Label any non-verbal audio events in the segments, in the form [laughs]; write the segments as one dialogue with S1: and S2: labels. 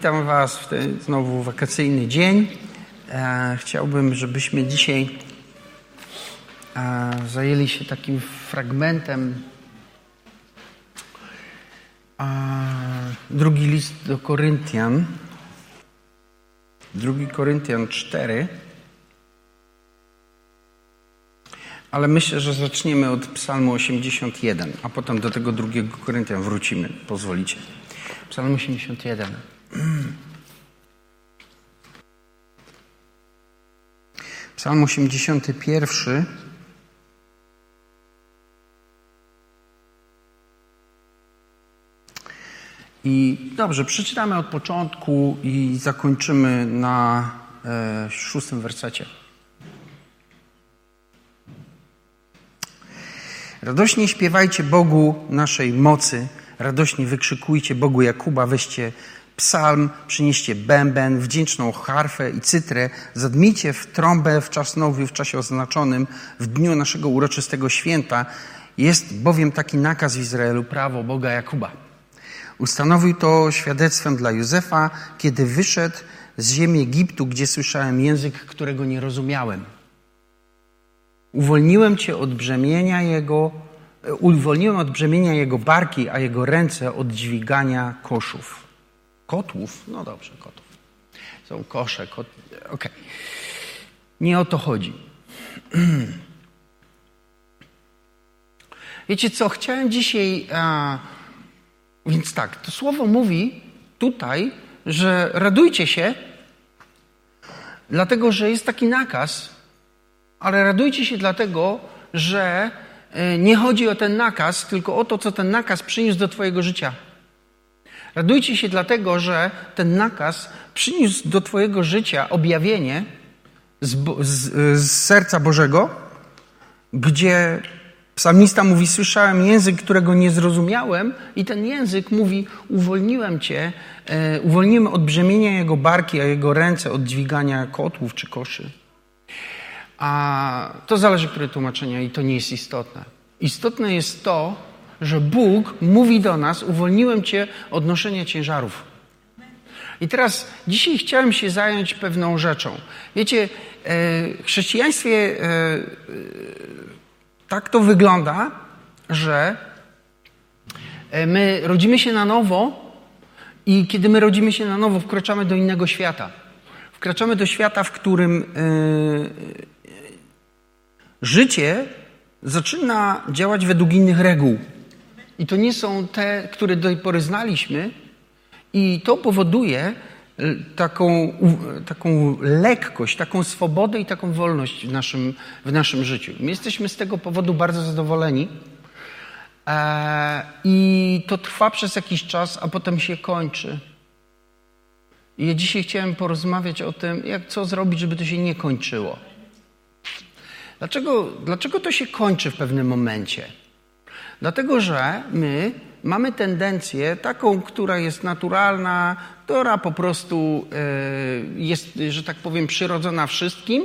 S1: Witam Was w ten znowu wakacyjny dzień. E, chciałbym, żebyśmy dzisiaj e, zajęli się takim fragmentem. E, drugi list do Koryntian. Drugi Koryntian 4. Ale myślę, że zaczniemy od Psalmu 81, a potem do tego drugiego Koryntian wrócimy. Pozwolicie. Psalm 81. Psalm 81. I dobrze, przeczytamy od początku i zakończymy na e, szóstym wersecie. Radośnie śpiewajcie Bogu naszej mocy, radośnie wykrzykujcie Bogu Jakuba, weźcie psalm, przynieście bęben, wdzięczną harfę i cytrę, zadmijcie w trąbę w czas nowy, w czasie oznaczonym, w dniu naszego uroczystego święta. Jest bowiem taki nakaz w Izraelu, prawo Boga Jakuba. Ustanowił to świadectwem dla Józefa, kiedy wyszedł z ziemi Egiptu, gdzie słyszałem język, którego nie rozumiałem. Uwolniłem cię od brzemienia jego, uwolniłem od brzemienia jego barki, a jego ręce od dźwigania koszów. Kotłów? No dobrze, kotów. Są kosze, kot... okej. Okay. Nie o to chodzi. [clears throat] Wiecie co, chciałem dzisiaj... A... Więc tak, to słowo mówi tutaj, że radujcie się, dlatego że jest taki nakaz, ale radujcie się dlatego, że e, nie chodzi o ten nakaz, tylko o to, co ten nakaz przyniósł do Twojego życia. Radujcie się dlatego, że ten nakaz przyniósł do Twojego życia objawienie z, z, z serca Bożego, gdzie psalmista mówi: Słyszałem język, którego nie zrozumiałem, i ten język mówi: Uwolniłem Cię, e, uwolniłem od brzemienia jego barki, a jego ręce od dźwigania kotłów czy koszy. A to zależy, które tłumaczenia, i to nie jest istotne. Istotne jest to, że Bóg mówi do nas: Uwolniłem Cię od noszenia ciężarów. I teraz dzisiaj chciałem się zająć pewną rzeczą. Wiecie, e, w chrześcijaństwie e, tak to wygląda, że e, my rodzimy się na nowo i kiedy my rodzimy się na nowo, wkraczamy do innego świata. Wkraczamy do świata, w którym życie zaczyna działać według innych reguł. I to nie są te, które do tej pory znaliśmy, i to powoduje y, taką, taką lekkość, taką swobodę i taką wolność w naszym, w naszym życiu. My jesteśmy z tego powodu bardzo zadowoleni. E, I to trwa przez jakiś czas, a potem się kończy. I ja dzisiaj chciałem porozmawiać o tym, jak co zrobić, żeby to się nie kończyło. Dlaczego, dlaczego to się kończy w pewnym momencie? Dlatego, że my mamy tendencję taką, która jest naturalna, która po prostu e, jest, że tak powiem, przyrodzona wszystkim,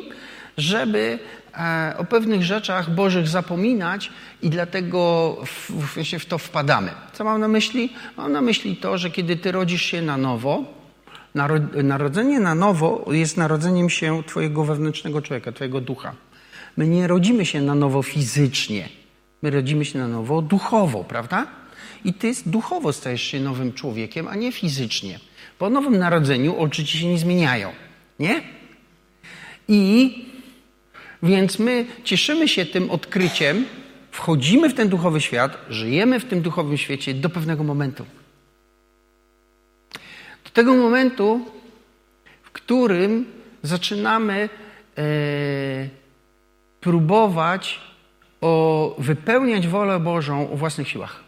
S1: żeby e, o pewnych rzeczach Bożych zapominać i dlatego w, w, w to wpadamy. Co mam na myśli? Mam na myśli to, że kiedy ty rodzisz się na nowo, narodzenie na nowo jest narodzeniem się twojego wewnętrznego człowieka, twojego ducha. My nie rodzimy się na nowo fizycznie, my rodzimy się na nowo duchowo, prawda? I ty duchowo stajesz się nowym człowiekiem, a nie fizycznie. Po nowym narodzeniu oczy ci się nie zmieniają, nie? I więc my cieszymy się tym odkryciem, wchodzimy w ten duchowy świat, żyjemy w tym duchowym świecie do pewnego momentu. Do tego momentu, w którym zaczynamy. Yy, próbować o wypełniać wolę Bożą o własnych siłach.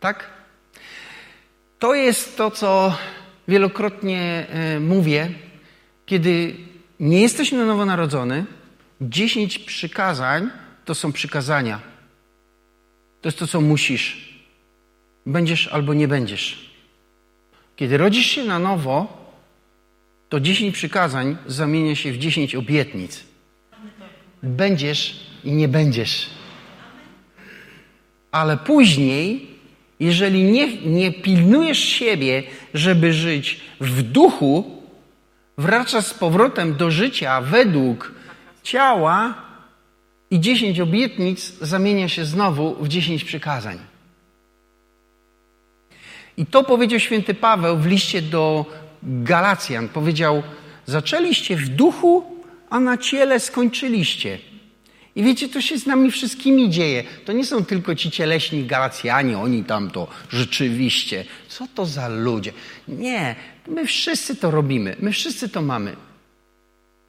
S1: Tak? To jest to, co wielokrotnie e, mówię, kiedy nie jesteś na nowo narodzony, dziesięć przykazań to są przykazania. To jest to, co musisz. Będziesz albo nie będziesz. Kiedy rodzisz się na nowo, to dziesięć przykazań zamienia się w dziesięć obietnic. Będziesz i nie będziesz. Ale później jeżeli nie, nie pilnujesz siebie, żeby żyć w duchu, wracasz z powrotem do życia według ciała i dziesięć obietnic zamienia się znowu w dziesięć przykazań. I to powiedział święty Paweł w liście do Galacjan. Powiedział, zaczęliście w duchu, a na ciele skończyliście. I wiecie, to się z nami wszystkimi dzieje. To nie są tylko ci cieleśni Galacjanie, oni tam to rzeczywiście. Co to za ludzie? Nie, my wszyscy to robimy, my wszyscy to mamy.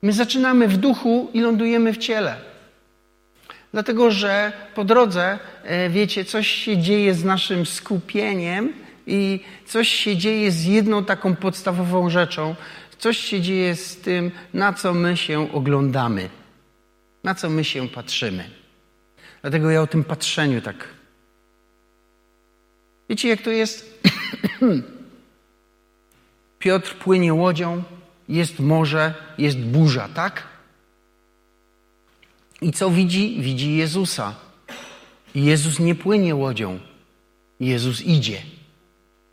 S1: My zaczynamy w duchu i lądujemy w ciele. Dlatego, że po drodze, e, wiecie, coś się dzieje z naszym skupieniem i coś się dzieje z jedną taką podstawową rzeczą. Coś się dzieje z tym, na co my się oglądamy, na co my się patrzymy. Dlatego ja o tym patrzeniu tak. Wiecie, jak to jest? [clears throat] Piotr płynie łodzią, jest morze, jest burza, tak? I co widzi? Widzi Jezusa. I Jezus nie płynie łodzią. Jezus idzie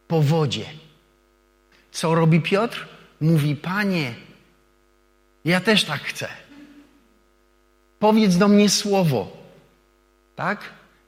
S1: po wodzie. Co robi Piotr? Mówi: Panie, ja też tak chcę. Powiedz do mnie słowo. Tak?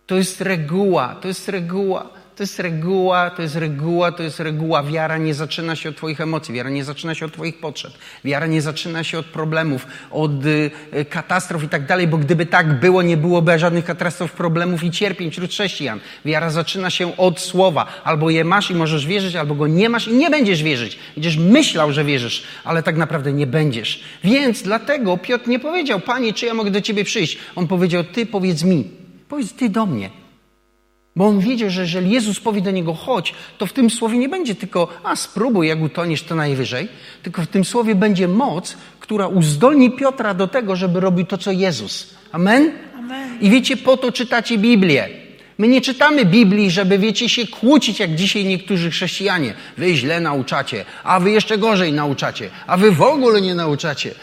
S1: To jest reguła, to jest reguła. To jest reguła, to jest reguła, to jest reguła. Wiara nie zaczyna się od Twoich emocji, wiara nie zaczyna się od Twoich potrzeb, wiara nie zaczyna się od problemów, od y, katastrof i tak dalej, bo gdyby tak było, nie byłoby żadnych katastrof, problemów i cierpień wśród chrześcijan. Wiara zaczyna się od słowa. Albo je masz i możesz wierzyć, albo go nie masz i nie będziesz wierzyć. Będziesz myślał, że wierzysz, ale tak naprawdę nie będziesz. Więc dlatego Piotr nie powiedział, Panie, czy ja mogę do Ciebie przyjść? On powiedział, Ty powiedz mi, powiedz Ty do mnie. Bo on wiedział, że jeżeli Jezus powie do niego chodź, to w tym słowie nie będzie tylko a spróbuj, jak utoniesz, to najwyżej, tylko w tym słowie będzie moc, która uzdolni Piotra do tego, żeby robił to, co Jezus. Amen? Amen. I wiecie, po to czytacie Biblię. My nie czytamy Biblii, żeby, wiecie, się kłócić, jak dzisiaj niektórzy chrześcijanie. Wy źle nauczacie, a wy jeszcze gorzej nauczacie, a wy w ogóle nie nauczacie.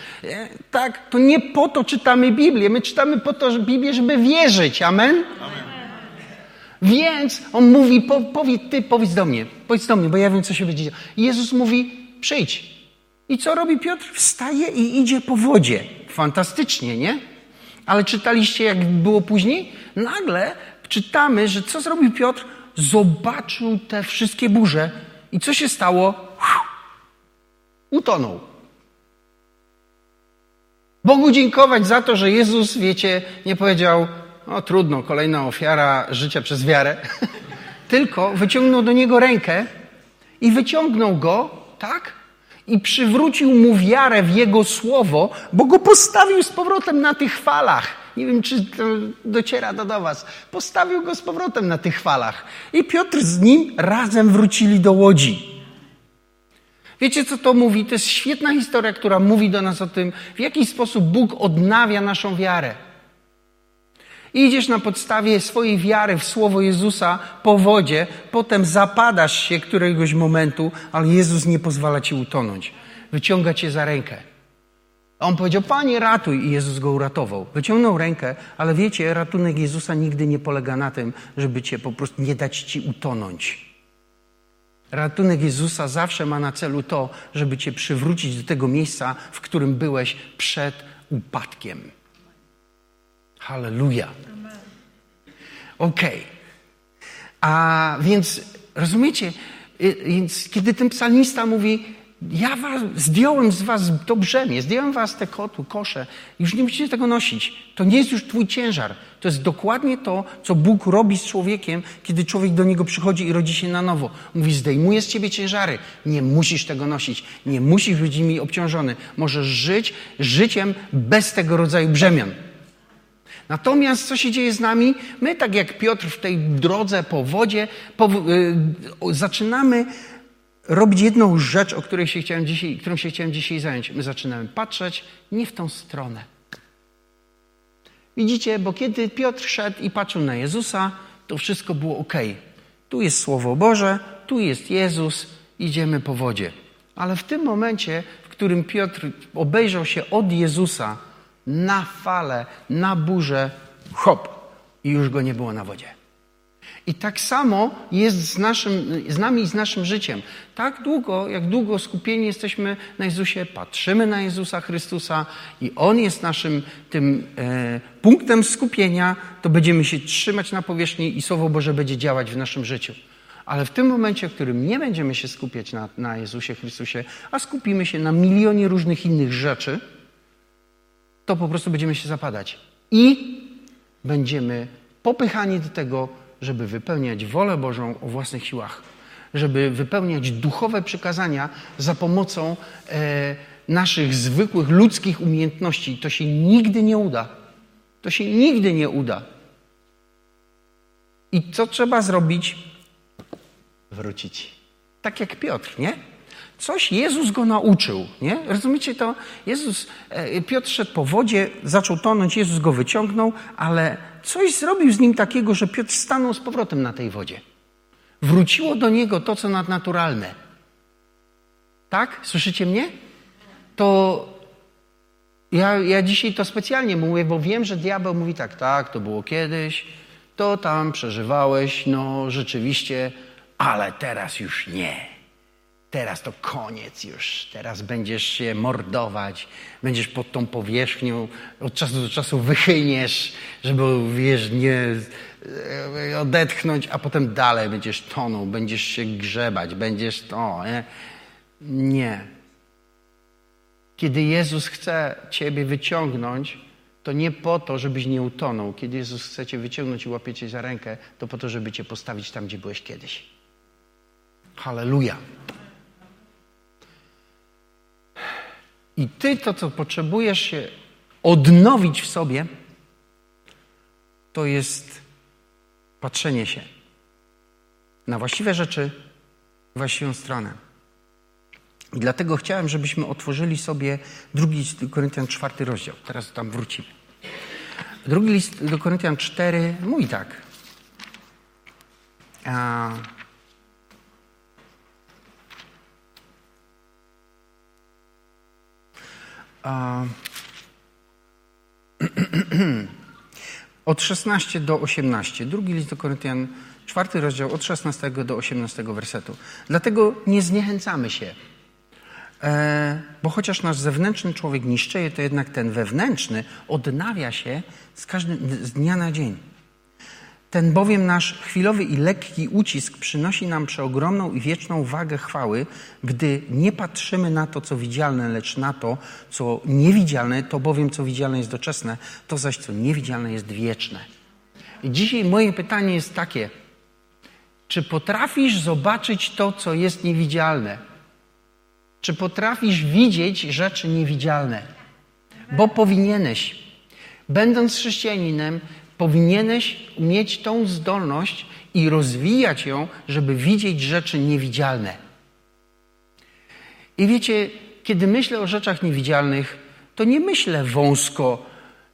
S1: Tak, to nie po to czytamy Biblię. My czytamy po to Biblię, żeby wierzyć. Amen? Amen. Więc on mówi, po, powiedz, ty powiedz do mnie, powiedz do mnie, bo ja wiem, co się będzie działo. Jezus mówi, przyjdź. I co robi Piotr? Wstaje i idzie po wodzie. Fantastycznie, nie? Ale czytaliście, jak było później? Nagle czytamy, że co zrobił Piotr? Zobaczył te wszystkie burze. I co się stało? Utonął. Bogu dziękować za to, że Jezus, wiecie, nie powiedział, o trudno, kolejna ofiara życia przez wiarę. [laughs] Tylko wyciągnął do niego rękę i wyciągnął go, tak? I przywrócił mu wiarę w jego słowo, bo go postawił z powrotem na tych falach. Nie wiem, czy to dociera do, do was. Postawił go z powrotem na tych falach. I Piotr z nim razem wrócili do łodzi. Wiecie, co to mówi? To jest świetna historia, która mówi do nas o tym, w jaki sposób Bóg odnawia naszą wiarę. Idziesz na podstawie swojej wiary w słowo Jezusa po wodzie, potem zapadasz się któregoś momentu, ale Jezus nie pozwala ci utonąć. Wyciąga cię za rękę. A on powiedział, Panie, ratuj. I Jezus go uratował. Wyciągnął rękę, ale wiecie, ratunek Jezusa nigdy nie polega na tym, żeby cię po prostu nie dać ci utonąć. Ratunek Jezusa zawsze ma na celu to, żeby cię przywrócić do tego miejsca, w którym byłeś przed upadkiem. Halleluja. Okej. Okay. A więc rozumiecie, y, więc kiedy ten psalmista mówi, ja was, zdjąłem z was to brzemię, zdjąłem was te kotu, kosze, już nie musicie tego nosić. To nie jest już twój ciężar. To jest dokładnie to, co Bóg robi z człowiekiem, kiedy człowiek do niego przychodzi i rodzi się na nowo. Mówi, zdejmuję z ciebie ciężary. Nie musisz tego nosić. Nie musisz być nimi obciążony. Możesz żyć życiem bez tego rodzaju brzemian. Natomiast co się dzieje z nami? My, tak jak Piotr w tej drodze po wodzie, po, y, zaczynamy robić jedną rzecz, o której się chciałem dzisiaj, którą się chciałem dzisiaj zająć. My zaczynamy patrzeć nie w tą stronę. Widzicie, bo kiedy Piotr szedł i patrzył na Jezusa, to wszystko było ok. Tu jest Słowo Boże, tu jest Jezus, idziemy po wodzie. Ale w tym momencie, w którym Piotr obejrzał się od Jezusa, na falę, na burzę, hop, i już go nie było na wodzie. I tak samo jest z, naszym, z nami i z naszym życiem. Tak długo, jak długo skupieni jesteśmy na Jezusie, patrzymy na Jezusa Chrystusa i On jest naszym tym e, punktem skupienia, to będziemy się trzymać na powierzchni i Słowo Boże będzie działać w naszym życiu. Ale w tym momencie, w którym nie będziemy się skupiać na, na Jezusie Chrystusie, a skupimy się na milionie różnych innych rzeczy, to po prostu będziemy się zapadać. I będziemy popychani do tego, żeby wypełniać wolę Bożą o własnych siłach, żeby wypełniać duchowe przykazania za pomocą e, naszych zwykłych ludzkich umiejętności. To się nigdy nie uda. To się nigdy nie uda. I co trzeba zrobić? Wrócić. Tak jak Piotr, nie? Coś Jezus go nauczył, nie? Rozumiecie to? Jezus, e, Piotr szedł po wodzie, zaczął tonąć, Jezus go wyciągnął, ale coś zrobił z nim takiego, że Piotr stanął z powrotem na tej wodzie. Wróciło do niego to, co nadnaturalne. Tak? Słyszycie mnie? To ja, ja dzisiaj to specjalnie mówię, bo wiem, że diabeł mówi tak, tak, to było kiedyś, to tam przeżywałeś, no rzeczywiście, ale teraz już nie teraz to koniec już, teraz będziesz się mordować, będziesz pod tą powierzchnią, od czasu do czasu wychyniesz, żeby, wiesz, nie e, odetchnąć, a potem dalej będziesz tonął, będziesz się grzebać, będziesz to, nie? Nie. Kiedy Jezus chce Ciebie wyciągnąć, to nie po to, żebyś nie utonął. Kiedy Jezus chce Cię wyciągnąć i łapie Cię za rękę, to po to, żeby Cię postawić tam, gdzie byłeś kiedyś. Halleluja. I ty to, co potrzebujesz się odnowić w sobie, to jest patrzenie się na właściwe rzeczy, właściwą stronę. I dlatego chciałem, żebyśmy otworzyli sobie drugi list do Koryntian, czwarty rozdział. Teraz tam wrócimy. Drugi list do Koryntian 4 mówi tak. A, [clears throat] od 16 do 18. Drugi list do Koryntian, czwarty rozdział, od 16 do 18 wersetu. Dlatego nie zniechęcamy się, e, bo chociaż nasz zewnętrzny człowiek niszczeje, to jednak ten wewnętrzny odnawia się z, każdym, z dnia na dzień. Ten bowiem nasz chwilowy i lekki ucisk przynosi nam przeogromną i wieczną wagę chwały, gdy nie patrzymy na to, co widzialne, lecz na to, co niewidzialne, to bowiem co widzialne jest doczesne, to zaś co niewidzialne jest wieczne. I dzisiaj moje pytanie jest takie: czy potrafisz zobaczyć to, co jest niewidzialne? Czy potrafisz widzieć rzeczy niewidzialne? Bo powinieneś. Będąc chrześcijaninem, powinieneś mieć tą zdolność i rozwijać ją, żeby widzieć rzeczy niewidzialne. I wiecie, kiedy myślę o rzeczach niewidzialnych, to nie myślę wąsko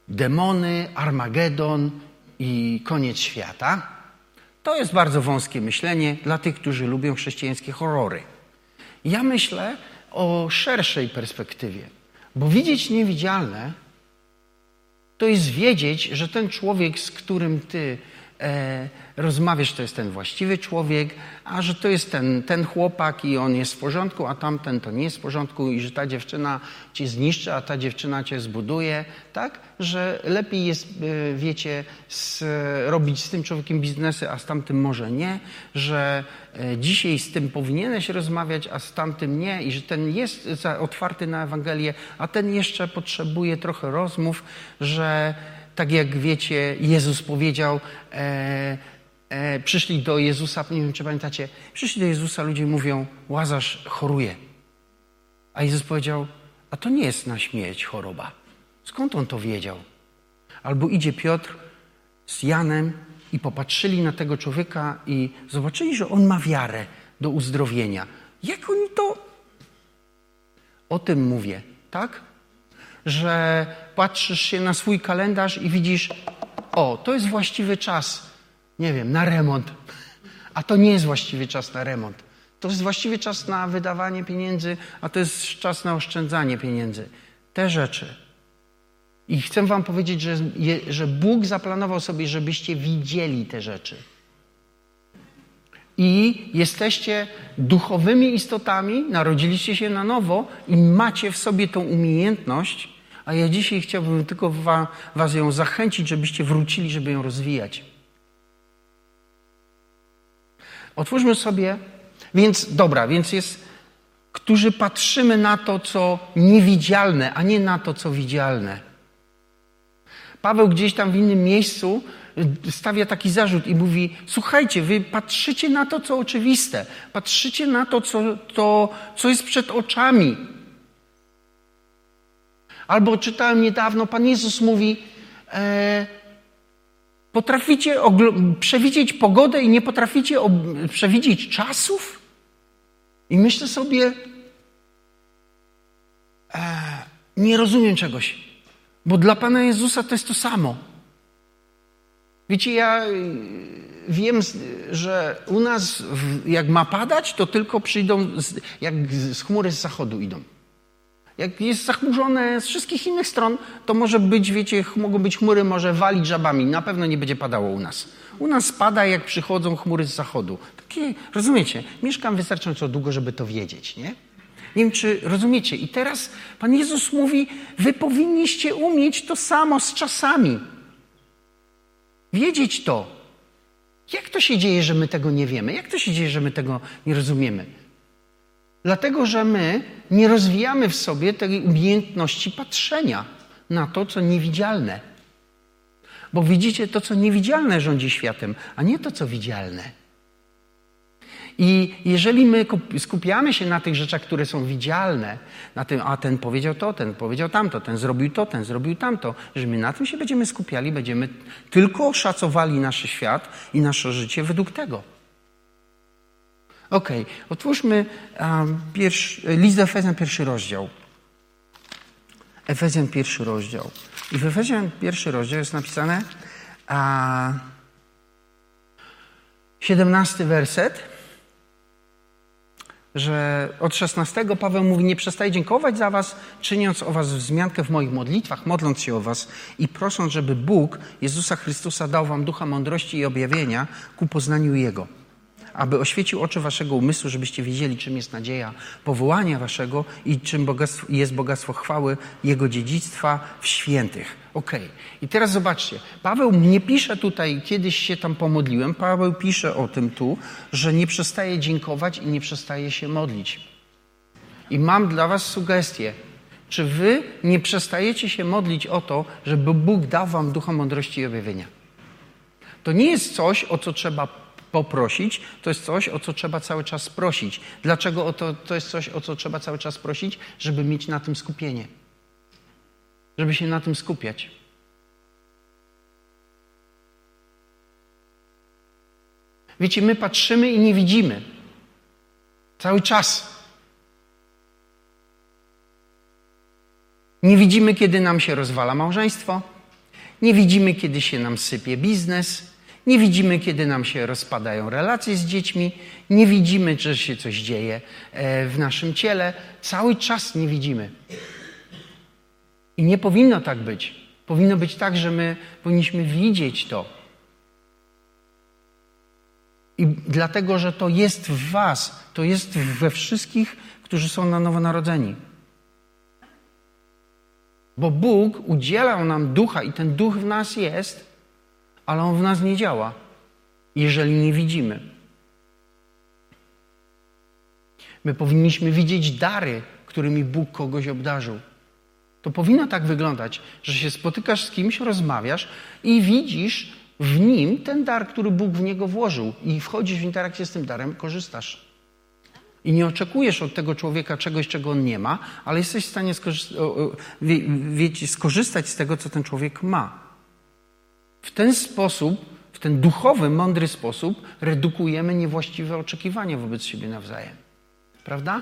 S1: demony, Armagedon i koniec świata. To jest bardzo wąskie myślenie dla tych, którzy lubią chrześcijańskie horrory. Ja myślę o szerszej perspektywie, bo widzieć niewidzialne to jest wiedzieć, że ten człowiek, z którym ty e, rozmawiasz, to jest ten właściwy człowiek, a że to jest ten, ten chłopak i on jest w porządku, a tamten to nie jest w porządku i że ta dziewczyna cię zniszczy, a ta dziewczyna cię zbuduje, tak? Że lepiej jest, e, wiecie, z, robić z tym człowiekiem biznesy, a z tamtym może nie, że e, dzisiaj z tym powinieneś rozmawiać, a z tamtym nie i że ten jest otwarty na Ewangelię, a ten jeszcze potrzebuje trochę rozmów, że tak jak wiecie, Jezus powiedział, e, e, przyszli do Jezusa, nie wiem czy pamiętacie, przyszli do Jezusa, ludzie mówią, Łazarz choruje. A Jezus powiedział, a to nie jest na śmierć choroba. Skąd on to wiedział? Albo idzie Piotr z Janem i popatrzyli na tego człowieka i zobaczyli, że on ma wiarę do uzdrowienia. Jak oni to... O tym mówię, tak? Że patrzysz się na swój kalendarz i widzisz, o, to jest właściwy czas, nie wiem, na remont, a to nie jest właściwy czas na remont. To jest właściwy czas na wydawanie pieniędzy, a to jest czas na oszczędzanie pieniędzy. Te rzeczy. I chcę Wam powiedzieć, że, że Bóg zaplanował sobie, żebyście widzieli te rzeczy. i jesteście duchowymi istotami, narodziliście się na nowo i macie w sobie tą umiejętność, a ja dzisiaj chciałbym tylko was ją zachęcić, żebyście wrócili, żeby ją rozwijać. Otwórzmy sobie, więc dobra, więc jest, którzy patrzymy na to, co niewidzialne, a nie na to, co widzialne. Paweł gdzieś tam w innym miejscu stawia taki zarzut i mówi: Słuchajcie, wy patrzycie na to, co oczywiste, patrzycie na to, co, to, co jest przed oczami. Albo czytałem niedawno, Pan Jezus mówi: e, Potraficie przewidzieć pogodę i nie potraficie przewidzieć czasów? I myślę sobie, e, nie rozumiem czegoś, bo dla Pana Jezusa to jest to samo. Wiecie, ja y, wiem, że u nas, jak ma padać, to tylko przyjdą, jak z chmury z zachodu idą. Jak jest zachmurzone z wszystkich innych stron, to może być, wiecie, mogą być chmury, może walić żabami. Na pewno nie będzie padało u nas. U nas pada, jak przychodzą chmury z zachodu. Takie, rozumiecie? Mieszkam wystarczająco długo, żeby to wiedzieć, nie? Nie wiem, czy rozumiecie. I teraz Pan Jezus mówi, wy powinniście umieć to samo z czasami. Wiedzieć to. Jak to się dzieje, że my tego nie wiemy? Jak to się dzieje, że my tego nie rozumiemy? Dlatego, że my nie rozwijamy w sobie tej umiejętności patrzenia na to, co niewidzialne. Bo widzicie, to, co niewidzialne rządzi światem, a nie to, co widzialne. I jeżeli my skupiamy się na tych rzeczach, które są widzialne, na tym, a ten powiedział to, ten powiedział tamto, ten zrobił to, ten zrobił tamto, że my na tym się będziemy skupiali, będziemy tylko szacowali nasz świat i nasze życie według tego. Ok, otwórzmy um, pierwszy, list do Efezjan, pierwszy rozdział. Efezjan, pierwszy rozdział. I w Efezjan, pierwszy rozdział jest napisane a, 17 werset że od 16 Paweł mówi, nie przestaję dziękować za was, czyniąc o was wzmiankę w moich modlitwach, modląc się o was i prosząc, żeby Bóg Jezusa Chrystusa dał wam ducha mądrości i objawienia ku poznaniu Jego aby oświecił oczy waszego umysłu, żebyście wiedzieli, czym jest nadzieja powołania waszego i czym bogactwo, jest bogactwo chwały Jego dziedzictwa w świętych. Okay. I teraz zobaczcie. Paweł nie pisze tutaj, kiedyś się tam pomodliłem. Paweł pisze o tym tu, że nie przestaje dziękować i nie przestaje się modlić. I mam dla was sugestię. Czy wy nie przestajecie się modlić o to, żeby Bóg dał wam ducha mądrości i objawienia? To nie jest coś, o co trzeba poprosić, to jest coś, o co trzeba cały czas prosić. Dlaczego o to, to jest coś, o co trzeba cały czas prosić? Żeby mieć na tym skupienie. Żeby się na tym skupiać. Wiecie, my patrzymy i nie widzimy. Cały czas. Nie widzimy, kiedy nam się rozwala małżeństwo. Nie widzimy, kiedy się nam sypie biznes. Nie widzimy, kiedy nam się rozpadają relacje z dziećmi, nie widzimy, że się coś dzieje e, w naszym ciele. Cały czas nie widzimy. I nie powinno tak być. Powinno być tak, że my powinniśmy widzieć to. I dlatego, że to jest w Was, to jest we wszystkich, którzy są na nowo narodzeni. Bo Bóg udzielał nam ducha i ten duch w nas jest, ale on w nas nie działa, jeżeli nie widzimy. My powinniśmy widzieć dary, którymi Bóg kogoś obdarzył. To powinno tak wyglądać, że się spotykasz z kimś, rozmawiasz i widzisz w nim ten dar, który Bóg w niego włożył, i wchodzisz w interakcję z tym darem, korzystasz. I nie oczekujesz od tego człowieka czegoś, czego on nie ma, ale jesteś w stanie skorzystać, wie, skorzystać z tego, co ten człowiek ma. W ten sposób, w ten duchowy, mądry sposób redukujemy niewłaściwe oczekiwania wobec siebie nawzajem. Prawda?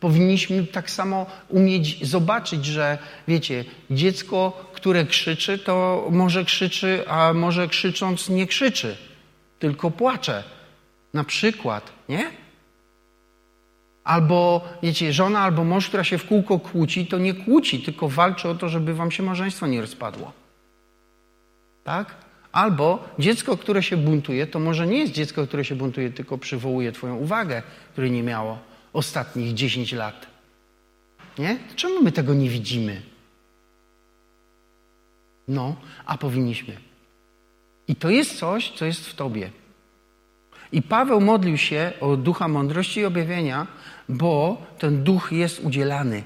S1: Powinniśmy tak samo umieć zobaczyć, że wiecie, dziecko, które krzyczy, to może krzyczy, a może krzycząc nie krzyczy, tylko płacze. Na przykład, nie? Albo, wiecie, żona albo mąż, która się w kółko kłóci, to nie kłóci, tylko walczy o to, żeby wam się małżeństwo nie rozpadło tak? Albo dziecko, które się buntuje, to może nie jest dziecko, które się buntuje, tylko przywołuje Twoją uwagę, której nie miało ostatnich 10 lat. Nie? Czemu my tego nie widzimy? No, a powinniśmy. I to jest coś, co jest w Tobie. I Paweł modlił się o ducha mądrości i objawienia, bo ten duch jest udzielany.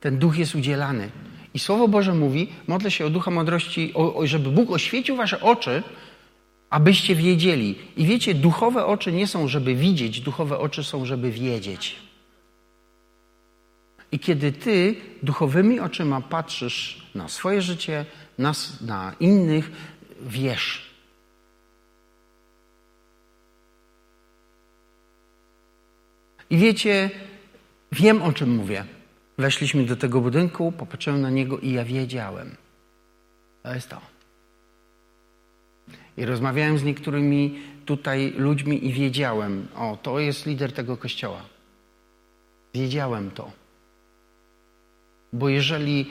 S1: Ten duch jest udzielany. I Słowo Boże mówi, modlę się o ducha mądrości, o, o, żeby Bóg oświecił wasze oczy, abyście wiedzieli. I wiecie, duchowe oczy nie są, żeby widzieć, duchowe oczy są, żeby wiedzieć. I kiedy ty duchowymi oczyma patrzysz na swoje życie, na, na innych, wiesz. I wiecie, wiem o czym mówię. Weszliśmy do tego budynku, popatrzyłem na niego i ja wiedziałem. To jest to. I rozmawiałem z niektórymi tutaj ludźmi i wiedziałem, o, to jest lider tego kościoła. Wiedziałem to. Bo jeżeli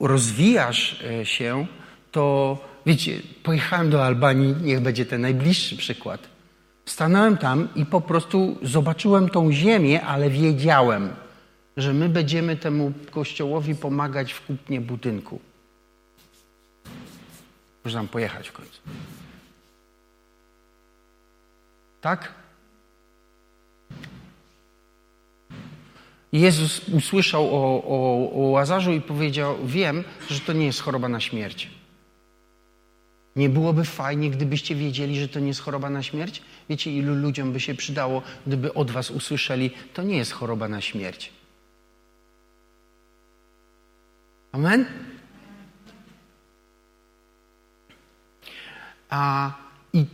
S1: rozwijasz e, się, to wiecie, pojechałem do Albanii, niech będzie ten najbliższy przykład. Stanąłem tam i po prostu zobaczyłem tą ziemię, ale wiedziałem, że my będziemy temu kościołowi pomagać w kupnie budynku. Można tam pojechać w końcu. Tak? Jezus usłyszał o, o, o Łazarzu i powiedział: Wiem, że to nie jest choroba na śmierć. Nie byłoby fajnie, gdybyście wiedzieli, że to nie jest choroba na śmierć? Wiecie, ilu ludziom by się przydało, gdyby od Was usłyszeli: To nie jest choroba na śmierć. Amen? A i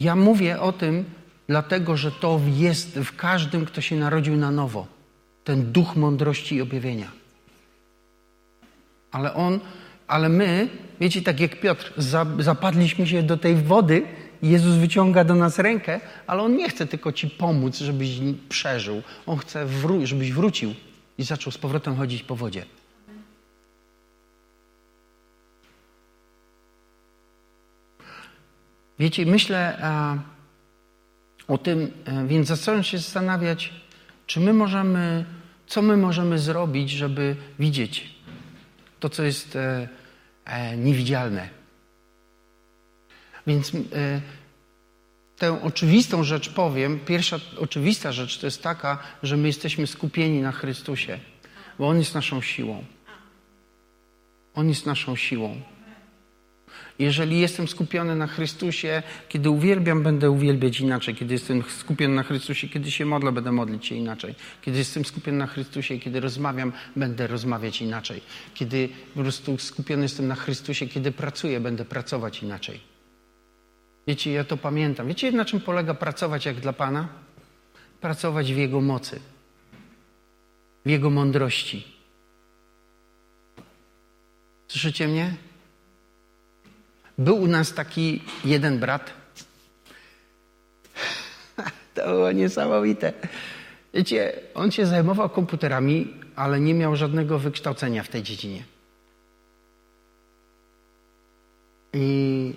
S1: ja mówię o tym, dlatego że to jest w każdym, kto się narodził na nowo. Ten duch mądrości i objawienia. Ale on, ale my, wiecie, tak jak Piotr, zapadliśmy się do tej wody, Jezus wyciąga do nas rękę, ale on nie chce tylko ci pomóc, żebyś przeżył. On chce, żebyś wrócił i zaczął z powrotem chodzić po wodzie. Wiecie, myślę a, o tym, e, więc zacząłem się zastanawiać, czy my możemy, co my możemy zrobić, żeby widzieć to, co jest e, e, niewidzialne. Więc e, tę oczywistą rzecz powiem. Pierwsza oczywista rzecz to jest taka, że my jesteśmy skupieni na Chrystusie, bo On jest naszą siłą. On jest naszą siłą. Jeżeli jestem skupiony na Chrystusie, kiedy uwielbiam, będę uwielbiać inaczej. Kiedy jestem skupiony na Chrystusie, kiedy się modlę, będę modlić się inaczej. Kiedy jestem skupiony na Chrystusie, kiedy rozmawiam, będę rozmawiać inaczej. Kiedy po prostu skupiony jestem na Chrystusie, kiedy pracuję, będę pracować inaczej. Wiecie, ja to pamiętam. Wiecie, na czym polega pracować jak dla Pana? Pracować w Jego mocy, w Jego mądrości. Słyszycie mnie? Był u nas taki jeden brat. [laughs] To było niesamowite. Wiecie, on się zajmował komputerami, ale nie miał żadnego wykształcenia w tej dziedzinie. I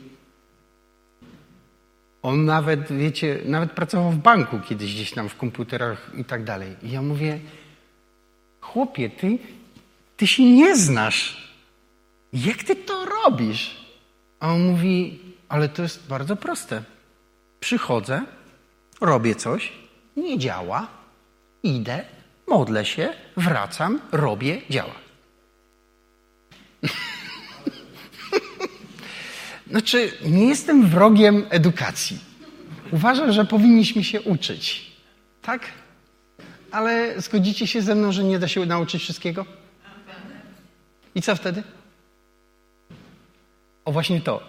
S1: on nawet, wiecie, nawet pracował w banku kiedyś gdzieś tam w komputerach i tak dalej. I ja mówię, chłopie, ty, ty się nie znasz. Jak ty to robisz? A on mówi, ale to jest bardzo proste. Przychodzę, robię coś, nie działa, idę, modlę się, wracam, robię, działa. [laughs] znaczy, nie jestem wrogiem edukacji. Uważam, że powinniśmy się uczyć. Tak? Ale zgodzicie się ze mną, że nie da się nauczyć wszystkiego? I co wtedy? O właśnie to.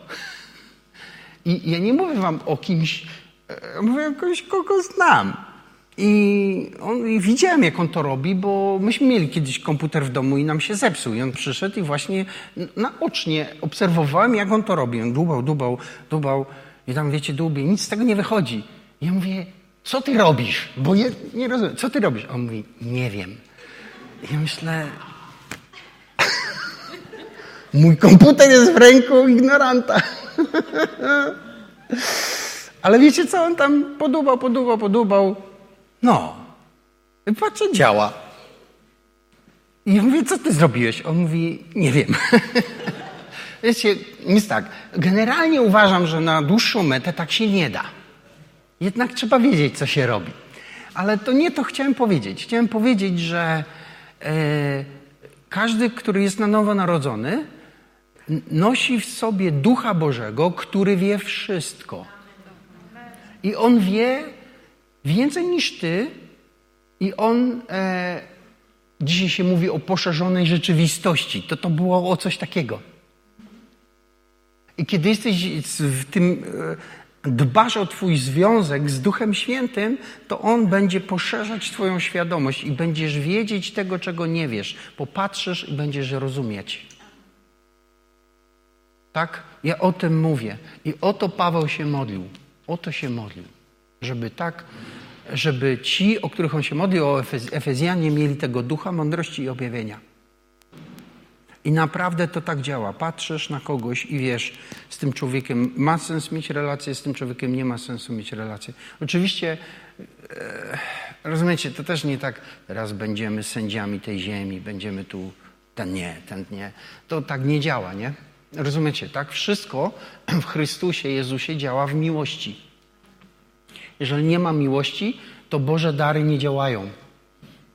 S1: I ja nie mówię wam o kimś, e, mówię o kogoś, kogo znam. I, on, I widziałem, jak on to robi, bo myśmy mieli kiedyś komputer w domu i nam się zepsuł. I on przyszedł i właśnie naocznie obserwowałem, jak on to robi. On dubał, dubał, dubał i tam, wiecie, dubie, nic z tego nie wychodzi. I ja mówię, co ty robisz? Bo je, nie rozumiem, co ty robisz? On mówi, nie wiem. I ja myślę, Mój komputer jest w ręku ignoranta. Ale wiecie co? On tam podubał, podubał, podubał. No. Patrzę, działa. I ja mówię, co ty zrobiłeś? On mówi, nie wiem. [laughs] Wiecie, jest tak. Generalnie uważam, że na dłuższą metę tak się nie da. Jednak trzeba wiedzieć, co się robi. Ale to nie to chciałem powiedzieć. Chciałem powiedzieć, że e, każdy, który jest na nowo narodzony, nosi w sobie Ducha Bożego, który wie wszystko. I on wie więcej niż ty, i on. E, dzisiaj się mówi o poszerzonej rzeczywistości. To to było o coś takiego. I kiedy jesteś w tym, e, dbasz o Twój związek z Duchem Świętym, to On będzie poszerzać Twoją świadomość i będziesz wiedzieć tego, czego nie wiesz. Popatrzysz i będziesz rozumieć. Tak? Ja o tym mówię. I o to Paweł się modlił. O to się modlił. Żeby tak, żeby ci, o których on się modlił, o Efezjanie, mieli tego ducha mądrości i objawienia. I naprawdę to tak działa. Patrzysz na kogoś i wiesz, z tym człowiekiem ma sens mieć relację, z tym człowiekiem nie ma sensu mieć relację. Oczywiście, e, rozumiecie, to też nie tak, teraz będziemy sędziami tej ziemi, będziemy tu, ten nie, ten nie. To tak nie działa, nie? Rozumiecie, tak? Wszystko w Chrystusie, Jezusie działa w miłości. Jeżeli nie ma miłości, to Boże dary nie działają.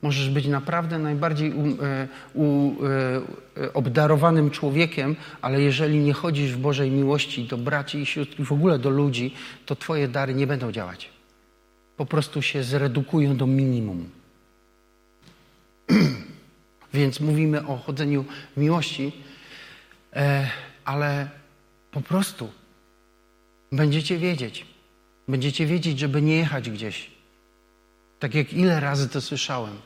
S1: Możesz być naprawdę najbardziej u, e, u, e, obdarowanym człowiekiem, ale jeżeli nie chodzisz w Bożej miłości do braci i sióstr w ogóle do ludzi, to Twoje dary nie będą działać. Po prostu się zredukują do minimum. [clears throat] Więc mówimy o chodzeniu w miłości, e, ale po prostu będziecie wiedzieć. Będziecie wiedzieć, żeby nie jechać gdzieś. Tak jak ile razy to słyszałem.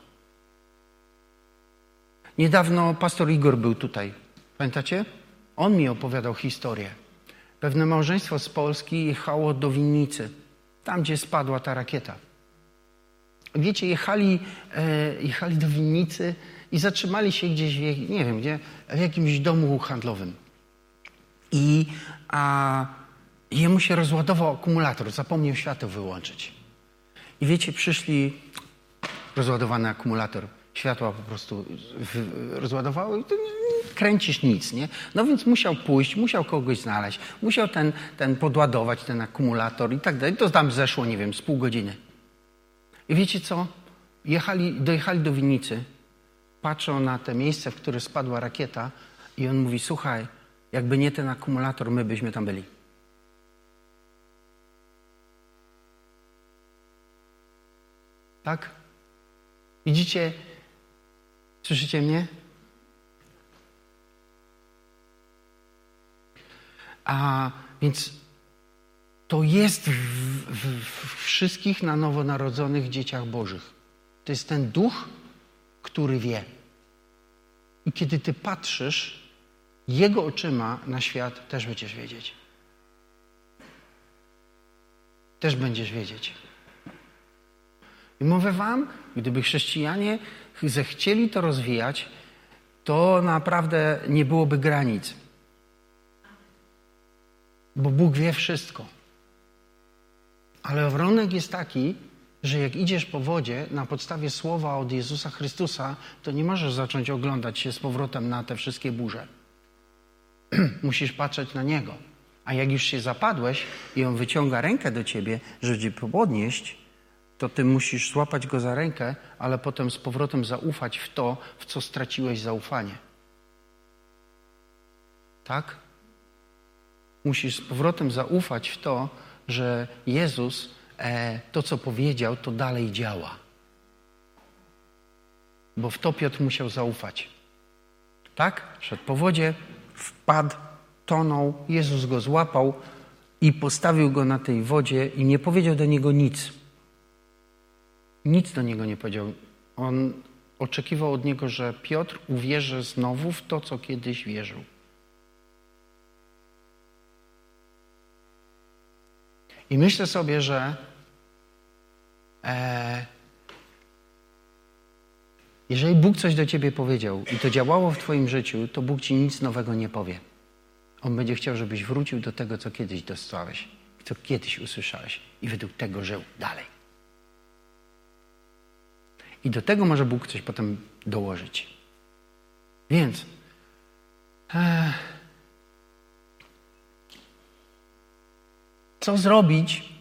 S1: Niedawno pastor Igor był tutaj. Pamiętacie? On mi opowiadał historię. Pewne małżeństwo z Polski jechało do winnicy, tam gdzie spadła ta rakieta. Wiecie, jechali, e, jechali do winnicy i zatrzymali się gdzieś, nie wiem gdzie, w jakimś domu handlowym. I a, jemu się rozładował akumulator, zapomniał światło wyłączyć. I wiecie, przyszli rozładowany akumulator światła po prostu rozładowało i to nie, kręcisz nic, nie? No więc musiał pójść, musiał kogoś znaleźć, musiał ten, ten podładować, ten akumulator i tak dalej. To tam zeszło, nie wiem, z pół godziny. I wiecie co? Jechali, dojechali do winnicy, patrzą na te miejsce, w które spadła rakieta i on mówi, słuchaj, jakby nie ten akumulator, my byśmy tam byli. Tak? Widzicie, Słyszycie mnie? A więc to jest w, w, w, wszystkich na nowo narodzonych dzieciach Bożych. To jest ten duch, który wie. I kiedy ty patrzysz jego oczyma na świat, też będziesz wiedzieć. Też będziesz wiedzieć. I mówię wam, gdyby chrześcijanie zechcieli to rozwijać, to naprawdę nie byłoby granic. Bo Bóg wie wszystko. Ale warunek jest taki, że jak idziesz po wodzie na podstawie słowa od Jezusa Chrystusa, to nie możesz zacząć oglądać się z powrotem na te wszystkie burze. [clears throat] Musisz patrzeć na Niego. A jak już się zapadłeś i On wyciąga rękę do ciebie, żeby cię podnieść, to ty musisz złapać go za rękę, ale potem z powrotem zaufać w to, w co straciłeś zaufanie. Tak? Musisz z powrotem zaufać w to, że Jezus to, co powiedział, to dalej działa. Bo w to Piotr musiał zaufać. Tak? Szedł po wodzie, wpadł, tonął, Jezus go złapał i postawił go na tej wodzie i nie powiedział do niego nic. Nic do niego nie powiedział. On oczekiwał od niego, że Piotr uwierzy znowu w to, co kiedyś wierzył. I myślę sobie, że e, Jeżeli Bóg coś do ciebie powiedział i to działało w twoim życiu, to Bóg ci nic nowego nie powie. On będzie chciał, żebyś wrócił do tego, co kiedyś dostałeś, co kiedyś usłyszałeś i według tego żył dalej. I do tego może Bóg coś potem dołożyć. Więc e, co zrobić,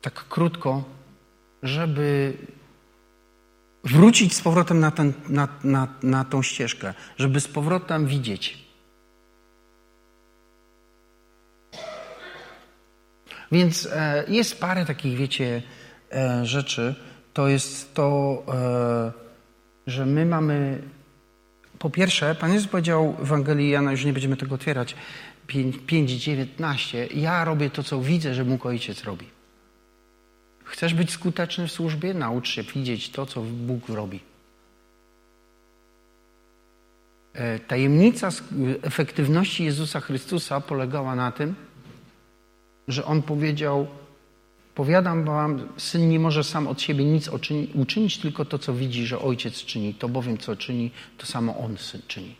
S1: tak krótko, żeby wrócić z powrotem na, ten, na, na, na tą ścieżkę, żeby z powrotem widzieć. Więc e, jest parę takich, wiecie, e, rzeczy. To jest to, e, że my mamy. Po pierwsze, Pan Jezus powiedział w Ewangelii Jana, już nie będziemy tego otwierać, 5,19. Ja robię to, co widzę, że mógł ojciec robi. Chcesz być skuteczny w służbie? Naucz się widzieć to, co Bóg robi. E, tajemnica efektywności Jezusa Chrystusa polegała na tym, że On powiedział: Powiadam wam, syn nie może sam od siebie nic uczynić, tylko to, co widzi, że ojciec czyni. To bowiem, co czyni, to samo on syn czyni.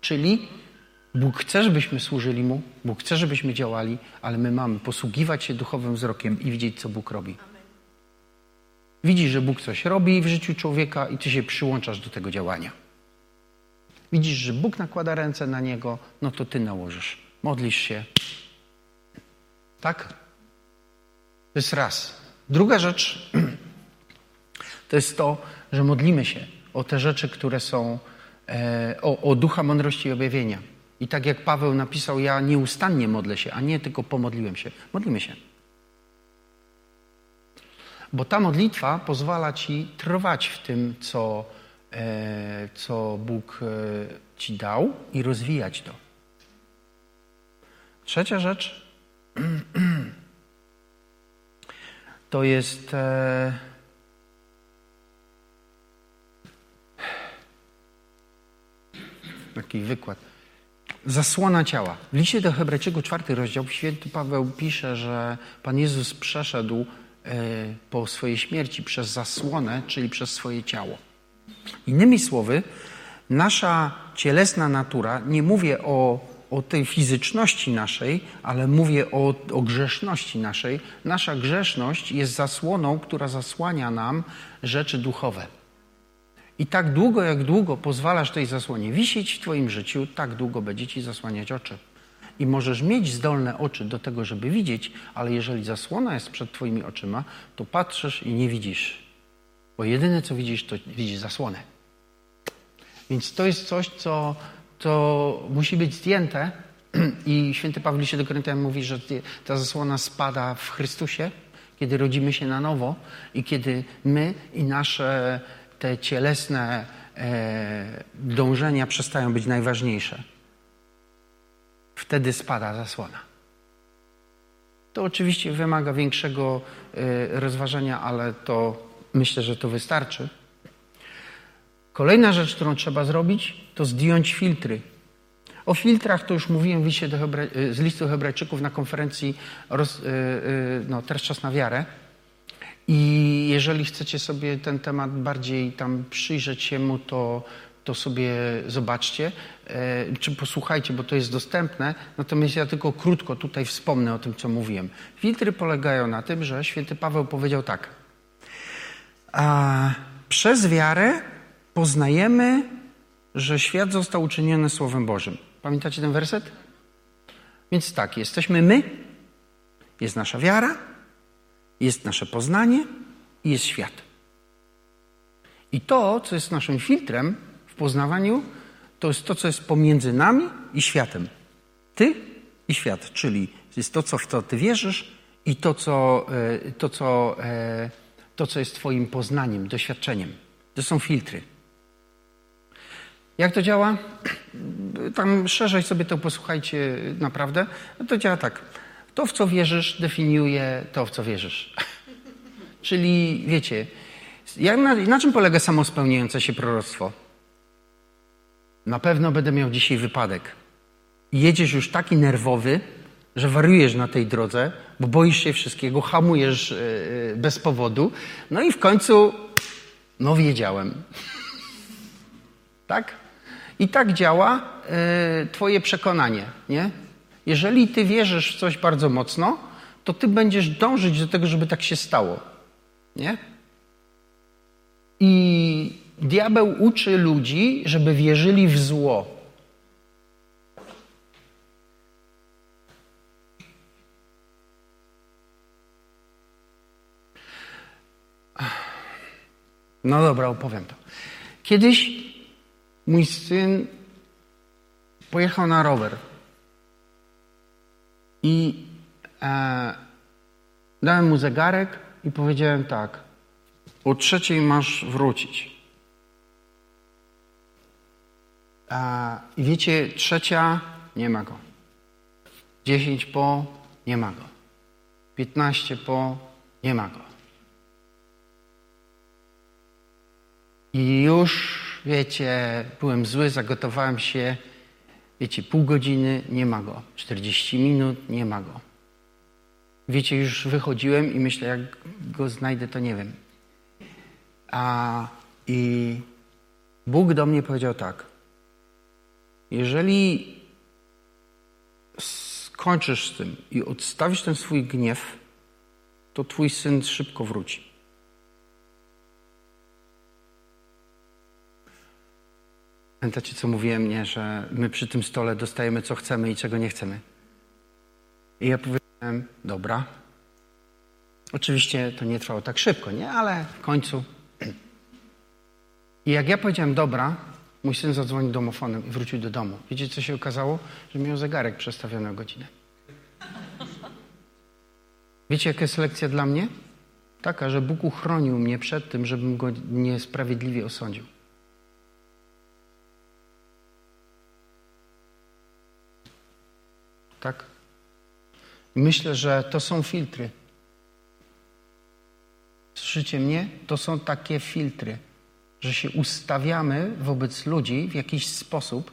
S1: Czyli Bóg chce, żebyśmy służyli Mu, Bóg chce, żebyśmy działali, ale my mamy posługiwać się duchowym wzrokiem i widzieć, co Bóg robi. Widzisz, że Bóg coś robi w życiu człowieka i ty się przyłączasz do tego działania. Widzisz, że Bóg nakłada ręce na niego, no to ty nałożysz. Modlisz się. Tak? To jest raz. Druga rzecz [clears throat] to jest to, że modlimy się o te rzeczy, które są, e, o, o ducha mądrości i objawienia. I tak jak Paweł napisał, ja nieustannie modlę się, a nie tylko pomodliłem się. Modlimy się. Bo ta modlitwa pozwala ci trwać w tym, co, e, co Bóg e, ci dał i rozwijać to. Trzecia rzecz [clears throat] to jest. E, taki wykład. Zasłona ciała. W liście do Hebrajczyków, czwarty rozdział, święty Paweł pisze, że Pan Jezus przeszedł po swojej śmierci przez zasłonę, czyli przez swoje ciało. Innymi słowy, nasza cielesna natura, nie mówię o, o tej fizyczności naszej, ale mówię o, o grzeszności naszej. Nasza grzeszność jest zasłoną, która zasłania nam rzeczy duchowe. I tak długo, jak długo pozwalasz tej zasłonie wisieć w Twoim życiu, tak długo będzie Ci zasłaniać oczy. I możesz mieć zdolne oczy do tego, żeby widzieć, ale jeżeli zasłona jest przed Twoimi oczyma, to patrzysz i nie widzisz. Bo jedyne, co widzisz, to widzisz zasłonę. Więc to jest coś, co, co musi być zdjęte. I święty Paweł się do Koryntian mówi, że ta zasłona spada w Chrystusie, kiedy rodzimy się na nowo i kiedy my i nasze te cielesne e, dążenia przestają być najważniejsze wtedy spada zasłona. To oczywiście wymaga większego y, rozważania, ale to myślę, że to wystarczy. Kolejna rzecz, którą trzeba zrobić, to zdjąć filtry. O filtrach to już mówiłem w do Hebra... Y, z listu Hebrajczyków na konferencji roz... Y, no, Teraz czas na wiarę. I jeżeli chcecie sobie ten temat bardziej tam przyjrzeć się mu, to to sobie zobaczcie, e, czy posłuchajcie, bo to jest dostępne. Natomiast ja tylko krótko tutaj wspomnę o tym, co mówiłem. Filtry polegają na tym, że święty Paweł powiedział tak. A przez wiarę poznajemy, że świat został uczyniony Słowem Bożym. Pamiętacie ten werset? Więc tak, jesteśmy my, jest nasza wiara, jest nasze poznanie i jest świat. I to, co jest naszym filtrem, poznawaniu to jest to, co jest pomiędzy nami i światem. Ty i świat, czyli jest to, co w to ty wierzysz i to, co, e, to, co, e, to, co jest twoim poznaniem, doświadczeniem. To są filtry. Jak to działa? Tam szerzej sobie to posłuchajcie naprawdę. To działa tak. To, w co wierzysz, definiuje to, w co wierzysz. [laughs] Czyli wiecie, na, na czym polega samospełniające się proroctwo? Na pewno będę miał dzisiaj wypadek. Jedziesz już taki nerwowy, że wariujesz na tej drodze, bo boisz się wszystkiego, hamujesz e, e, bez powodu. No i w końcu, no wiedziałem. tak? I tak działa y, Twoje przekonanie, nie? Jeżeli Ty wierzysz w coś bardzo mocno, to Ty będziesz dążyć do tego, żeby tak się stało, nie? I diabeł uczy ludzi, żeby wierzyli w zło. No dobra, opowiem to. Kiedyś mój syn pojechał na rower i e, dałem mu zegarek i powiedziałem tak: O trzeciej masz wrócić. E, I wiecie, trzecia nie ma go. Dziesięć po nie ma go. Piętnaście po nie ma go. I już, wiecie, byłem zły, zagotowałem się. Wiecie, pół godziny, nie ma go. 40 minut, nie ma go. Wiecie, już wychodziłem i myślę, jak go znajdę, to nie wiem. A i Bóg do mnie powiedział tak. Jeżeli skończysz z tym i odstawisz ten swój gniew, to twój syn szybko wróci. Pamiętacie, co mówiłem, nie? że my przy tym stole dostajemy, co chcemy i czego nie chcemy. I ja powiedziałem, dobra. Oczywiście to nie trwało tak szybko, nie? Ale w końcu. I jak ja powiedziałem, dobra, mój syn zadzwonił domofonem i wrócił do domu. Wiecie, co się okazało? Że miał zegarek przestawiony o godzinę. Wiecie, jaka jest lekcja dla mnie? Taka, że Bóg uchronił mnie przed tym, żebym go niesprawiedliwie osądził. Tak? Myślę, że to są filtry. Słyszycie mnie? To są takie filtry, że się ustawiamy wobec ludzi w jakiś sposób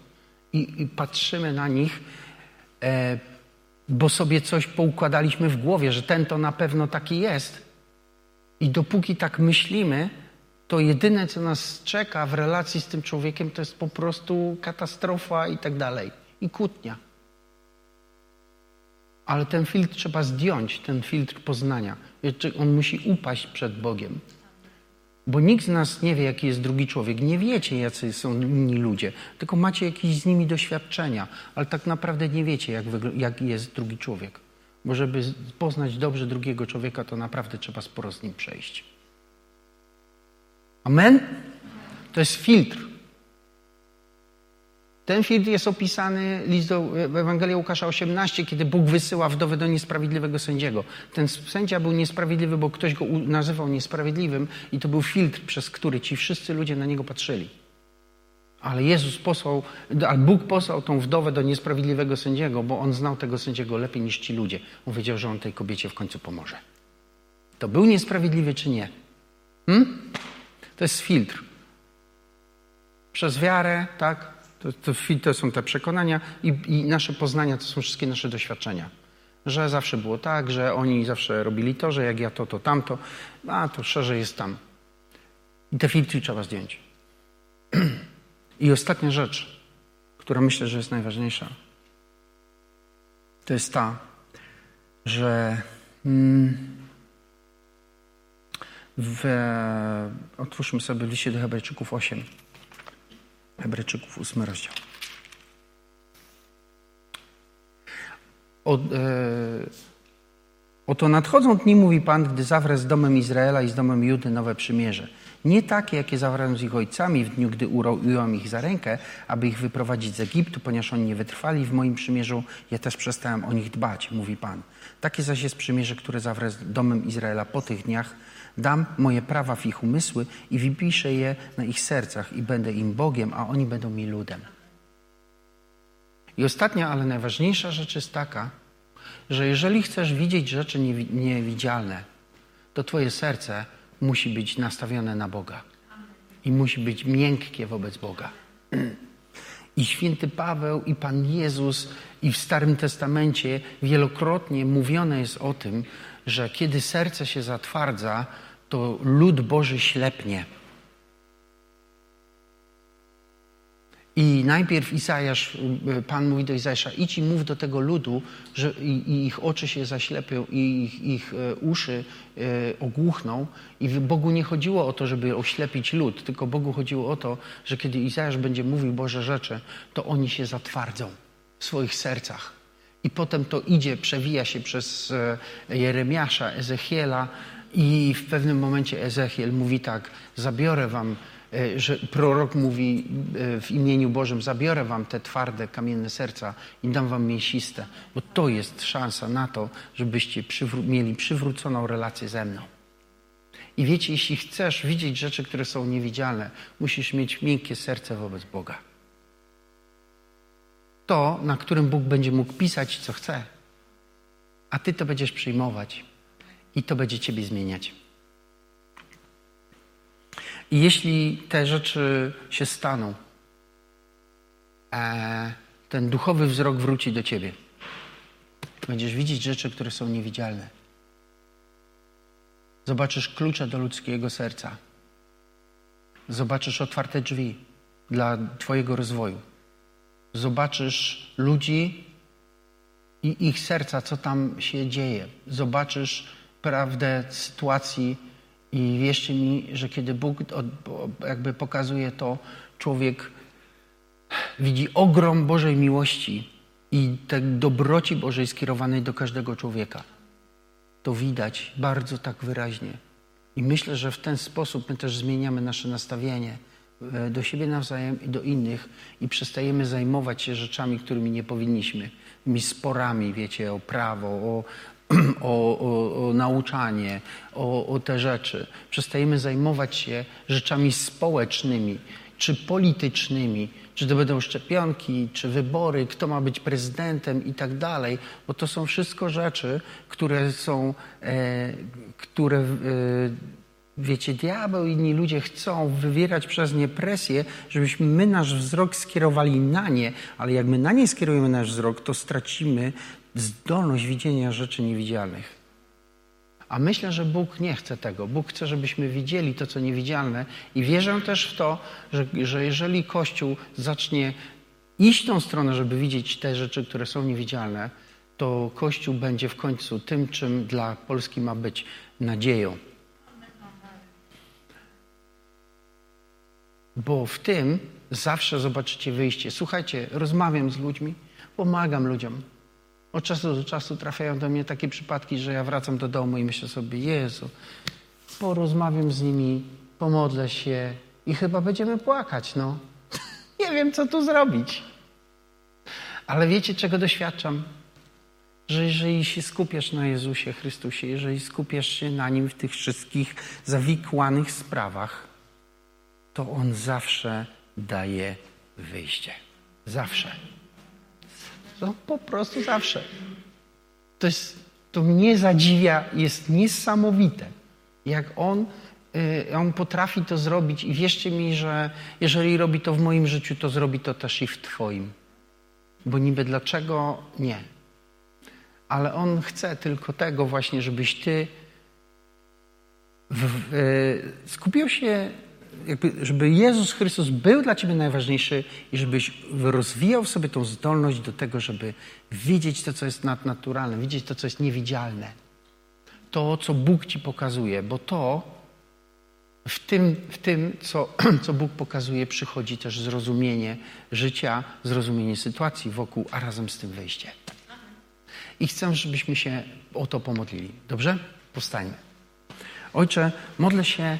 S1: i, i patrzymy na nich, e, bo sobie coś poukładaliśmy w głowie, że ten to na pewno taki jest. I dopóki tak myślimy, to jedyne, co nas czeka w relacji z tym człowiekiem, to jest po prostu katastrofa i tak dalej. I kłótnia. Ale ten filtr trzeba zdjąć, ten filtr poznania. On musi upaść przed Bogiem. Bo nikt z nas nie wie, jaki jest drugi człowiek. Nie wiecie, jacy są inni ludzie, tylko macie jakieś z nimi doświadczenia, ale tak naprawdę nie wiecie, jak, jak jest drugi człowiek. Bo żeby poznać dobrze drugiego człowieka, to naprawdę trzeba sporo z nim przejść. Amen? To jest filtr. Ten filtr jest opisany list do, w Ewangelii Łukasza 18, kiedy Bóg wysyła wdowę do niesprawiedliwego sędziego. Ten sędzia był niesprawiedliwy, bo ktoś go nazywał niesprawiedliwym i to był filtr, przez który ci wszyscy ludzie na niego patrzyli. Ale Jezus posłał, a Bóg posłał tą wdowę do niesprawiedliwego sędziego, bo on znał tego sędziego lepiej niż ci ludzie. On wiedział, że on tej kobiecie w końcu pomoże. To był niesprawiedliwy czy nie? Hmm? To jest filtr. Przez wiarę, tak? To, to, to są te przekonania i, i nasze poznania to są wszystkie nasze doświadczenia. Że zawsze było tak, że oni zawsze robili to, że jak ja to, to tamto, a to szerzej jest tam. I te filtry trzeba zdjąć. [clears throat] I ostatnia rzecz, która myślę, że jest najważniejsza, to jest ta, że mm, w, otwórzmy sobie liście do Hebrajczyków 8. Hebrajczyków, ósmy rozdział. O, e, Oto nadchodzą dni, mówi Pan, gdy zawrę z domem Izraela i z domem Judy nowe przymierze. Nie takie, jakie zawrałem z ich ojcami w dniu, gdy ująłem ich za rękę, aby ich wyprowadzić z Egiptu, ponieważ oni nie wytrwali w moim przymierzu, ja też przestałem o nich dbać, mówi Pan. Takie zaś jest przymierze, które zawrę z domem Izraela po tych dniach, Dam moje prawa w ich umysły i wypiszę je na ich sercach i będę im Bogiem, a oni będą mi ludem. I ostatnia, ale najważniejsza rzecz jest taka, że jeżeli chcesz widzieć rzeczy niewidzialne, to Twoje serce musi być nastawione na Boga i musi być miękkie wobec Boga. I święty Paweł, i Pan Jezus, i w Starym Testamencie wielokrotnie mówione jest o tym, że kiedy serce się zatwardza, to lud Boży ślepnie. I najpierw Izajasz, Pan mówi do Izajasza, idź i mów do tego ludu, że ich oczy się zaślepią i ich, ich e, uszy e, ogłuchną. I Bogu nie chodziło o to, żeby oślepić lud, tylko Bogu chodziło o to, że kiedy Izajasz będzie mówił Boże rzeczy, to oni się zatwardzą w swoich sercach. I potem to idzie, przewija się przez e, Jeremiasza, Ezechiela i w pewnym momencie Ezechiel mówi tak, zabiorę wam E, że prorok mówi e, w imieniu Bożym: Zabiorę wam te twarde, kamienne serca i dam wam mięsiste, bo to jest szansa na to, żebyście przywró mieli przywróconą relację ze mną. I wiecie, jeśli chcesz widzieć rzeczy, które są niewidzialne, musisz mieć miękkie serce wobec Boga. To, na którym Bóg będzie mógł pisać, co chce, a ty to będziesz przyjmować i to będzie ciebie zmieniać. I jeśli te rzeczy się staną, e, ten duchowy wzrok wróci do ciebie. Będziesz widzieć rzeczy, które są niewidzialne. Zobaczysz klucze do ludzkiego serca. Zobaczysz otwarte drzwi dla Twojego rozwoju. Zobaczysz ludzi i ich serca, co tam się dzieje. Zobaczysz prawdę sytuacji i wierzcie mi, że kiedy Bóg jakby pokazuje to, człowiek widzi ogrom Bożej miłości i tej dobroci Bożej skierowanej do każdego człowieka. To widać bardzo tak wyraźnie. I myślę, że w ten sposób my też zmieniamy nasze nastawienie e, do siebie nawzajem i do innych i przestajemy zajmować się rzeczami, którymi nie powinniśmy. Tymi sporami, wiecie, o prawo, o, [clears throat] o, o, o nauczanie, o, o te rzeczy. Przestajemy zajmować się rzeczami społecznymi czy politycznymi, czy to będą szczepionki, czy wybory, kto ma być prezydentem i tak dalej, bo to są wszystko rzeczy, które są, e, które, e, wiecie, diabeł i inni ludzie chcą wywierać przez nie presję, żebyśmy my nasz wzrok skierowali na nie, ale jak my na nie skierujemy nasz wzrok, to stracimy zdolność widzenia rzeczy niewidzialnych. A myślę, że Bóg nie chce tego. Bóg chce, żebyśmy widzieli to, co niewidzialne, i wierzę też w to, że, że jeżeli Kościół zacznie iść tą stronę, żeby widzieć te rzeczy, które są niewidzialne, to Kościół będzie w końcu tym, czym dla Polski ma być nadzieją. Bo w tym zawsze zobaczycie wyjście. Słuchajcie, rozmawiam z ludźmi, pomagam ludziom. Od czasu do czasu trafiają do mnie takie przypadki, że ja wracam do domu i myślę sobie, Jezu, porozmawiam z nimi, pomodlę się i chyba będziemy płakać, no. [laughs] Nie wiem, co tu zrobić. Ale wiecie, czego doświadczam? Że jeżeli się skupiasz na Jezusie Chrystusie, jeżeli skupiasz się na Nim w tych wszystkich zawikłanych sprawach, to On zawsze daje wyjście. Zawsze. No, po prostu zawsze. To, jest, to mnie zadziwia, jest niesamowite, jak on, y, on potrafi to zrobić i wierzcie mi, że jeżeli robi to w moim życiu, to zrobi to też i w twoim. Bo niby dlaczego nie? Ale on chce tylko tego właśnie, żebyś ty w, y, skupił się jakby, żeby Jezus Chrystus był dla ciebie najważniejszy i żebyś rozwijał sobie tą zdolność do tego, żeby widzieć to, co jest nadnaturalne, widzieć to, co jest niewidzialne. To, co Bóg ci pokazuje, bo to w tym, w tym co, [clears throat] co Bóg pokazuje, przychodzi też zrozumienie życia, zrozumienie sytuacji wokół, a razem z tym wyjście. I chcę, żebyśmy się o to pomodlili. Dobrze? Powstańmy. Ojcze, modlę się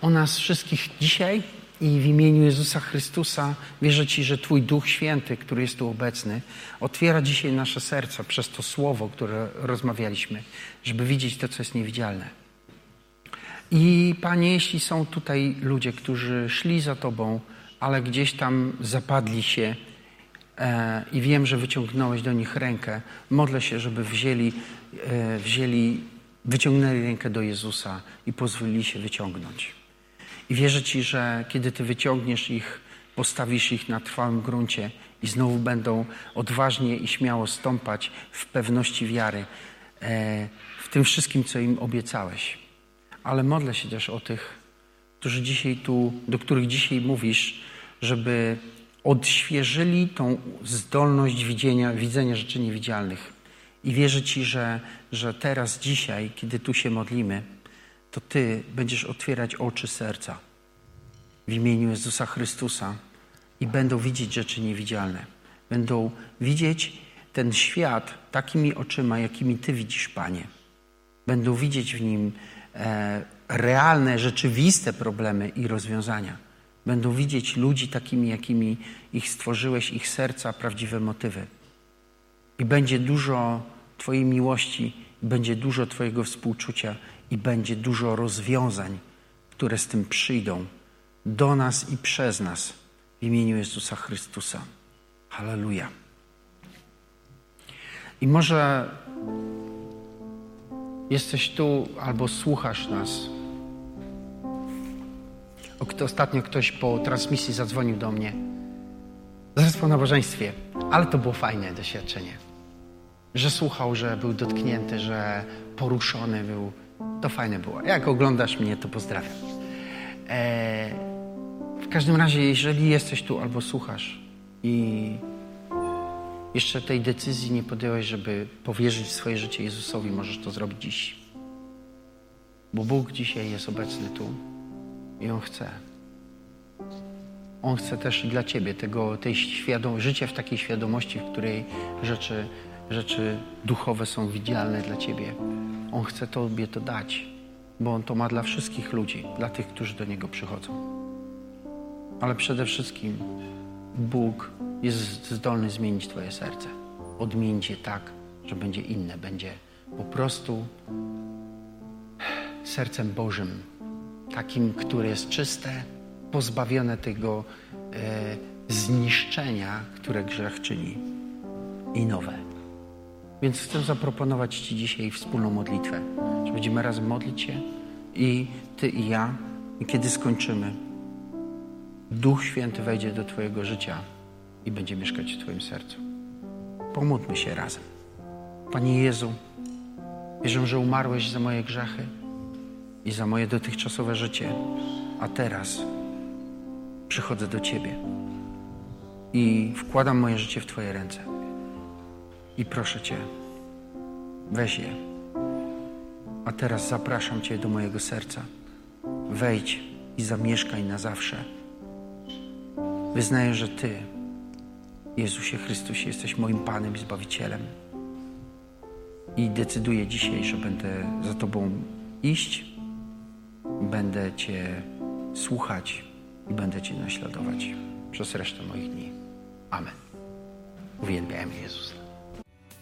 S1: o nas wszystkich dzisiaj i w imieniu Jezusa Chrystusa wierzę Ci, że Twój Duch Święty, który jest tu obecny, otwiera dzisiaj nasze serca przez to słowo, które rozmawialiśmy, żeby widzieć to, co jest niewidzialne. I Panie, jeśli są tutaj ludzie, którzy szli za Tobą, ale gdzieś tam zapadli się e, i wiem, że wyciągnąłeś do nich rękę, modlę się, żeby wzięli, e, wzięli wyciągnęli rękę do Jezusa i pozwolili się wyciągnąć. I wierzę Ci, że kiedy Ty wyciągniesz ich, postawisz ich na trwałym gruncie i znowu będą odważnie i śmiało stąpać w pewności wiary e, w tym wszystkim, co im obiecałeś. Ale modlę się też o tych, którzy dzisiaj tu, do których dzisiaj mówisz, żeby odświeżyli tą zdolność widzenia, widzenia rzeczy niewidzialnych. I wierzę Ci, że, że teraz, dzisiaj, kiedy tu się modlimy, to Ty będziesz otwierać oczy serca w imieniu Jezusa Chrystusa i będą widzieć rzeczy niewidzialne. Będą widzieć ten świat takimi oczyma, jakimi Ty widzisz, Panie. Będą widzieć w nim e, realne, rzeczywiste problemy i rozwiązania. Będą widzieć ludzi takimi, jakimi ich stworzyłeś, ich serca, prawdziwe motywy. I będzie dużo Twojej miłości, będzie dużo Twojego współczucia i będzie dużo rozwiązań, które z tym przyjdą do nas i przez nas w imieniu Jezusa Chrystusa. Halleluja. I może jesteś tu albo słuchasz nas. Ostatnio ktoś po transmisji zadzwonił do mnie. Zaraz po nabożeństwie, ale to było fajne doświadczenie. Że słuchał, że był dotknięty, że poruszony był. To fajne było. Jak oglądasz mnie, to pozdrawiam. E, w każdym razie, jeżeli jesteś tu albo słuchasz i jeszcze tej decyzji nie podjąłeś, żeby powierzyć swoje życie Jezusowi, możesz to zrobić dziś. Bo Bóg dzisiaj jest obecny tu i On chce. On chce też dla Ciebie tego, tej życia w takiej świadomości, w której rzeczy, rzeczy duchowe są widzialne dla Ciebie. On chce Tobie to dać, bo On to ma dla wszystkich ludzi, dla tych, którzy do Niego przychodzą. Ale przede wszystkim Bóg jest zdolny zmienić Twoje serce. Odmienić je tak, że będzie inne, będzie po prostu sercem Bożym, takim, które jest czyste, pozbawione tego e, zniszczenia, które grzech czyni i nowe. Więc chcę zaproponować Ci dzisiaj wspólną modlitwę, że będziemy razem modlić się i Ty i ja, i kiedy skończymy, Duch Święty wejdzie do Twojego życia i będzie mieszkać w Twoim sercu. Pomódlmy się razem. Panie Jezu, wierzę, że umarłeś za moje grzechy i za moje dotychczasowe życie, a teraz przychodzę do Ciebie i wkładam moje życie w Twoje ręce. I proszę Cię, weź je. A teraz zapraszam Cię do mojego serca. Wejdź i zamieszkaj na zawsze. Wyznaję, że Ty, Jezusie Chrystusie, jesteś moim Panem i Zbawicielem. I decyduję dzisiaj, że będę za Tobą iść, będę Cię słuchać i będę Cię naśladować przez resztę moich dni. Amen. Uwielbiam Jezusa.